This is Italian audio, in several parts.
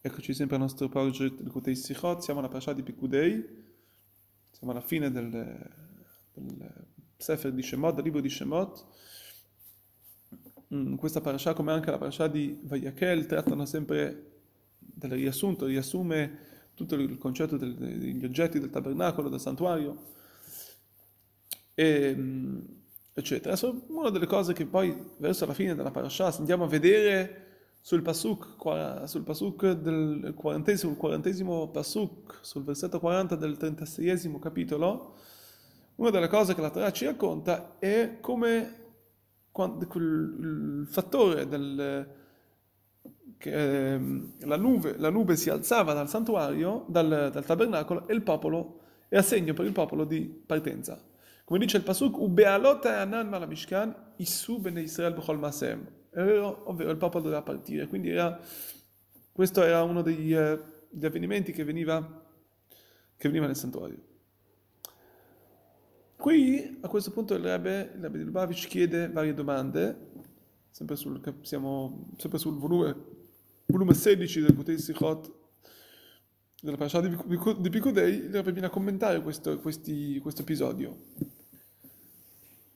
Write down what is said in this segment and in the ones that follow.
Eccoci sempre al nostro progetto del Kutei Sichot, siamo alla parasha di Pikudei, siamo alla fine del, del Sefer di Shemot, del libro di Shemot. In questa parasha, come anche la parasha di Vayakel, trattano sempre del riassunto, riassume tutto il concetto del, degli oggetti del tabernacolo, del santuario, e, eccetera. Sono una delle cose che poi verso la fine della parasha andiamo a vedere sul pasuk, sul pasuk del quarantesimo, quarantesimo pasuk, sul versetto 40 del 36 capitolo, una delle cose che la Torah ci racconta è come il fattore del, che ehm, la nube, la nube, si alzava dal santuario, dal, dal tabernacolo, e il popolo era segno per il popolo di partenza. Come dice il pasuk, Ubealot anan malamishkan, isu bene Israel b'chol masem ovvero il popolo doveva partire. Quindi era, questo era uno degli, eh, degli avvenimenti che veniva, che veniva, nel santuario. Qui a questo punto il Rebbe, il Rebbe di Lubavitch chiede varie domande, sempre sul, siamo sempre sul volume, volume 16 del Kutei Sichot, della parasha di, Picudei, il Rebbe viene a commentare questo, questi, questo episodio.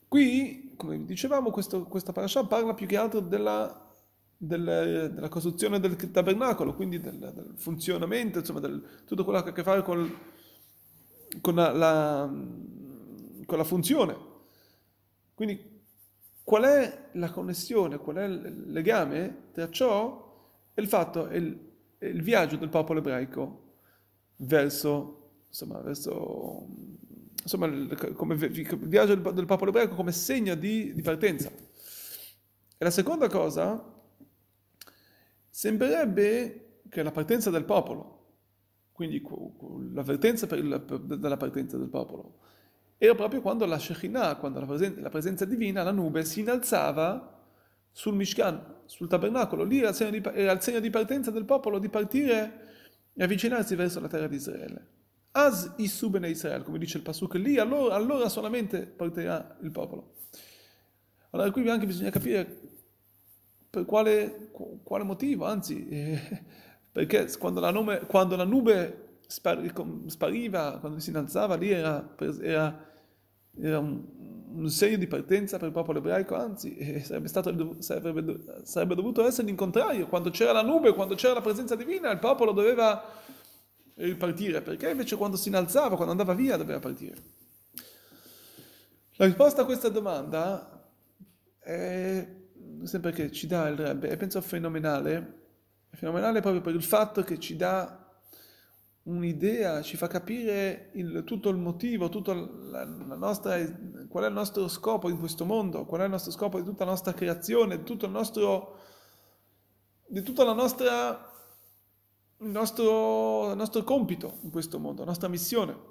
Qui, come dicevamo, questo, questa parasha parla più che altro della, del, della costruzione del tabernacolo, quindi del, del funzionamento, insomma, del, tutto quello che ha a che fare col, con, la, la, con la funzione. Quindi qual è la connessione, qual è il legame tra ciò e il fatto, e il, il viaggio del popolo ebraico verso, insomma, verso insomma, come il viaggio del popolo ebraico come segno di, di partenza. E la seconda cosa, sembrerebbe che la partenza del popolo, quindi l'avvertenza il, della partenza del popolo, era proprio quando la Shekinah, quando la presenza, la presenza, divina, la nube, si innalzava sul Mishkan, sul tabernacolo. Lì era il, segno di, era il segno di partenza del popolo di partire e avvicinarsi verso la terra di Israele. As isu bene Israel, come dice il Pasuk lì, allora, allora solamente partirà il popolo. Allora qui anche bisogna capire per quale, quale motivo, anzi, eh, perché quando la, nube, quando la nube spariva, quando si innalzava, lì era, era, era un, un, segno di partenza per il popolo ebraico, anzi, eh, sarebbe, stato, sarebbe, sarebbe dovuto essere il contrario, quando c'era la nube, quando c'era la presenza divina, il popolo doveva partire, perché invece quando si innalzava, quando andava via, doveva partire? La risposta a questa domanda è sempre che ci dà il Rebbe, e penso fenomenale, è fenomenale proprio per il fatto che ci dà un'idea, ci fa capire il, tutto il motivo, tutto la, la nostra, qual è il nostro scopo in questo mondo, qual è il nostro scopo di tutta la nostra creazione, di tutto il nostro, di tutta la nostra il nostro, il nostro compito in questo mondo, la nostra missione.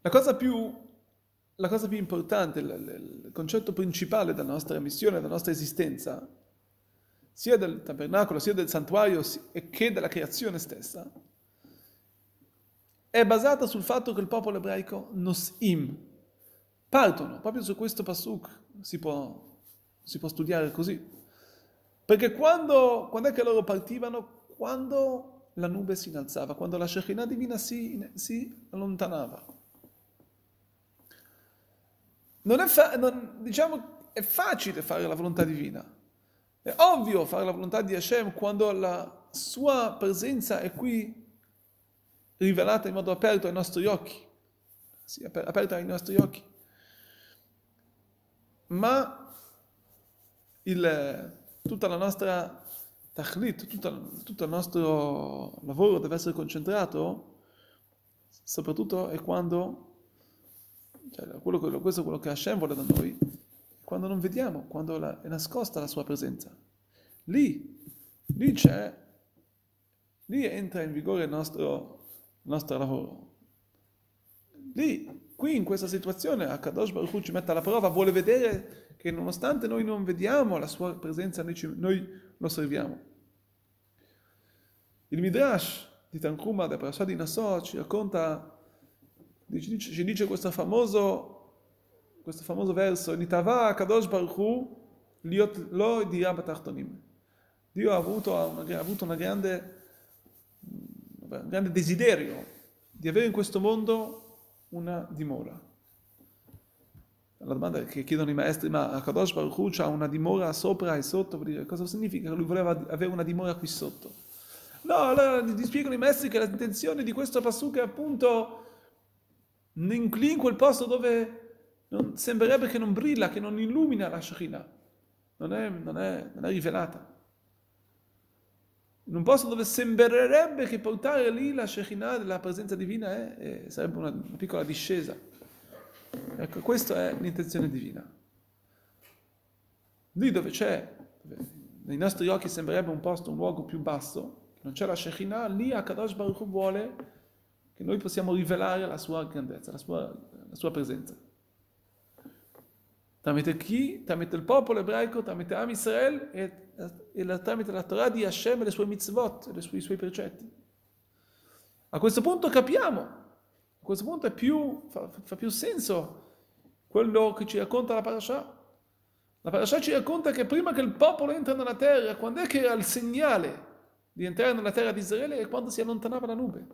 La cosa più, la cosa più importante, il, concetto principale della nostra missione, della nostra esistenza, sia del tabernacolo, sia del santuario che della creazione stessa, è basata sul fatto che il popolo ebraico, Nosim, partono, proprio su questo pasuk si può, si può studiare così. Perché quando, quando è che loro partivano? Quando la nube si innalzava, quando la Shekinah divina si, si allontanava. Non è, fa- non, diciamo, è facile fare la volontà divina. È ovvio fare la volontà di Hashem quando la sua presenza è qui rivelata in modo aperto ai nostri occhi. Sì, aperta ai nostri occhi. Ma il, tutta la nostra tachlit, tutto, tutto il nostro lavoro deve essere concentrato soprattutto è quando, cioè, quello, questo è quello che Hashem vuole da noi, quando non vediamo, quando la, è nascosta la sua presenza. Lì, lì c'è, lì entra in vigore il nostro, il nostro lavoro. Lì, qui in questa situazione, Akadosh Baruch Hu ci mette alla prova, vuole vedere che nonostante noi non vediamo la sua presenza, noi, ci, noi lo serviamo. Il Midrash di Tanchuma, da Parashat di Nassau, ci racconta, ci dice, ci dice questo, famoso, questo famoso verso, Nitava Kadosh Baruch Hu liot lo dirà batachtonim. Dio ha avuto ha avuto una grande, un grande desiderio di avere in questo mondo una dimora. La domanda che chiedono i maestri, ma Akadosh Baruch Hu ha una dimora sopra e sotto, cosa significa lui voleva avere una dimora qui sotto? No, allora gli spiegano i maestri che l'intenzione di questo pasuk è appunto in quel posto dove non, sembrerebbe che non brilla, che non illumina la Shekhinah, non è, non, è, non è rivelata. In un posto dove sembrerebbe che portare lì la Shekhinah della presenza divina è, è, sarebbe una, una piccola discesa. Ecco, questa è l'intenzione divina. Lì dove c'è, dove nei nostri occhi sembrerebbe un posto, un luogo più basso, non c'è la Shekhinah, lì Akadosh Baruch Hu vuole che noi possiamo rivelare la sua grandezza, la sua, la sua presenza. Tramite chi? Tramite il popolo ebraico, tramite Am Israel e, e la, tramite la Torah di Hashem e le sue mitzvot, e sue, i suoi precetti. A questo punto capiamo, a questo punto più, fa, fa, più senso quello che ci racconta la parasha. La parasha ci racconta che prima che il popolo entra nella terra, quando è che era il segnale di entrare nella terra di Israele? È quando si allontanava la nube.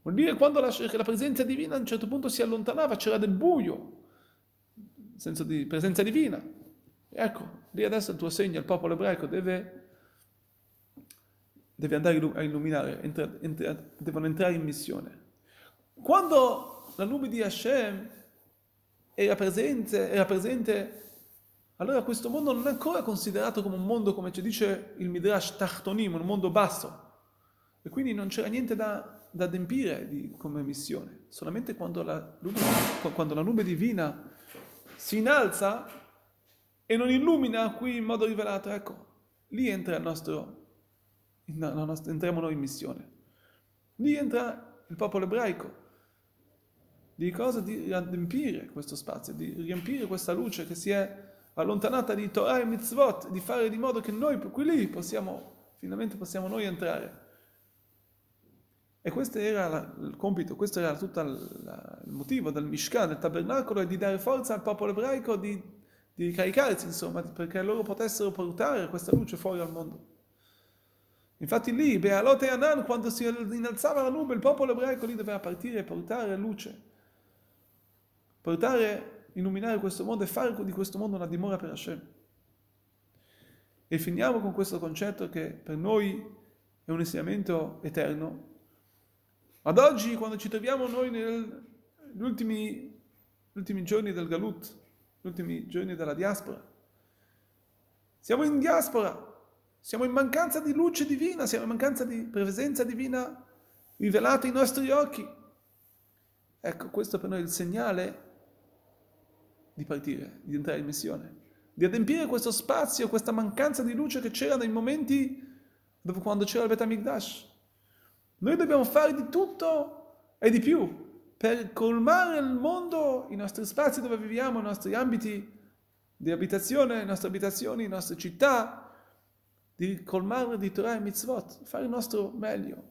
Vuol dire quando la, la presenza divina a un certo punto si allontanava, c'era del buio, senso di presenza divina. Ecco, lì adesso il tuo segno, il popolo ebraico deve, deve andare a illuminare, entra, entra, devono entrare in missione. Quando la nube di Hashem era presente, era presente, allora questo mondo non è ancora considerato come un mondo, come ci dice il Midrash Tachtonim, un mondo basso. E quindi non c'era niente da, da adempiere di, come missione. Solamente quando la, quando la nube divina si innalza e non illumina qui in modo rivelato, ecco, lì entra il nostro, nostra, entriamo noi in missione. Lì entra il popolo ebraico. Di cosa? Di riempire questo spazio, di riempire questa luce che si è allontanata di Torah e mitzvot, di fare di modo che noi qui lì possiamo, finalmente possiamo noi entrare. E questo era la, il compito, questo era tutto il, il motivo del Mishkan, del tabernacolo, e di dare forza al popolo ebraico di, di caricarsi, insomma, perché loro potessero portare questa luce fuori al mondo. Infatti lì, Bealot e Anan, quando si innalzava la nube, il popolo ebraico lì doveva partire e portare luce, portare, illuminare questo mondo e fare di questo mondo una dimora per Hashem. E finiamo con questo concetto che per noi è un insegnamento eterno, ad oggi, quando ci troviamo noi negli ultimi, ultimi giorni del Galut, gli ultimi giorni della diaspora, siamo in diaspora, siamo in mancanza di luce divina, siamo in mancanza di presenza divina rivelata ai nostri occhi. Ecco, questo per noi è il segnale di partire, di entrare in missione, di adempiere questo spazio, questa mancanza di luce che c'era nei momenti dove quando c'era il Bet Amigdash. Noi dobbiamo fare di tutto e di più per colmare il mondo, i nostri spazi dove viviamo, i nostri ambiti di abitazione, le nostre abitazioni, le nostre città, di colmare di Torah e mitzvot, fare il nostro meglio,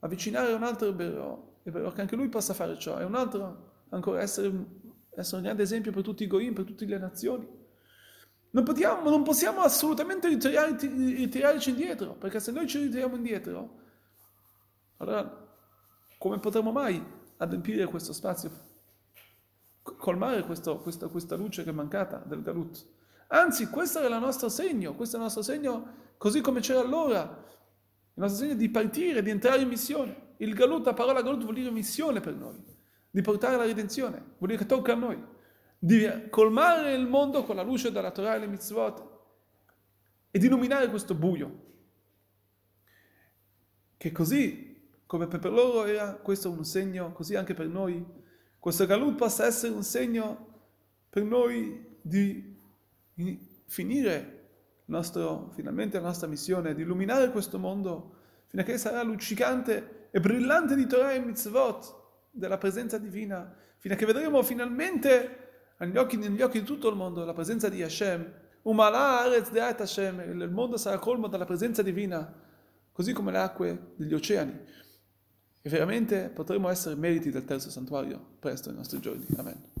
avvicinare un altro ebreo, ebreo che anche lui possa fare ciò, e un altro ancora essere, essere un grande esempio per tutti i goim, per tutte le nazioni. Non, potiamo, non possiamo assolutamente ritirarci indietro, perché se noi ci ritiriamo indietro, allora, come potremo mai adempiere questo spazio, colmare questo, questa, questa, luce che è mancata del Galut? Anzi, questo era il nostro segno, questo è il nostro segno così come c'era allora, il nostro segno di partire, di entrare in missione. Il Galut, la parola Galut vuol dire missione per noi, di portare la redenzione, vuol dire che tocca a noi, di colmare il mondo con la luce della Torah e le mitzvot e di illuminare questo buio. Che così come per loro era questo un segno, così anche per noi, questo Galut possa essere un segno per noi di finire nostro, finalmente la nostra missione, di illuminare questo mondo fino a che sarà luccicante e brillante di Torah e mitzvot, della presenza divina, fino a che vedremo finalmente negli occhi, negli occhi di tutto il mondo la presenza di Hashem, il mondo sarà colmo dalla presenza divina, così come le acque degli oceani. E veramente potremo essere meriti del terzo santuario presto nei nostri giorni. Amen.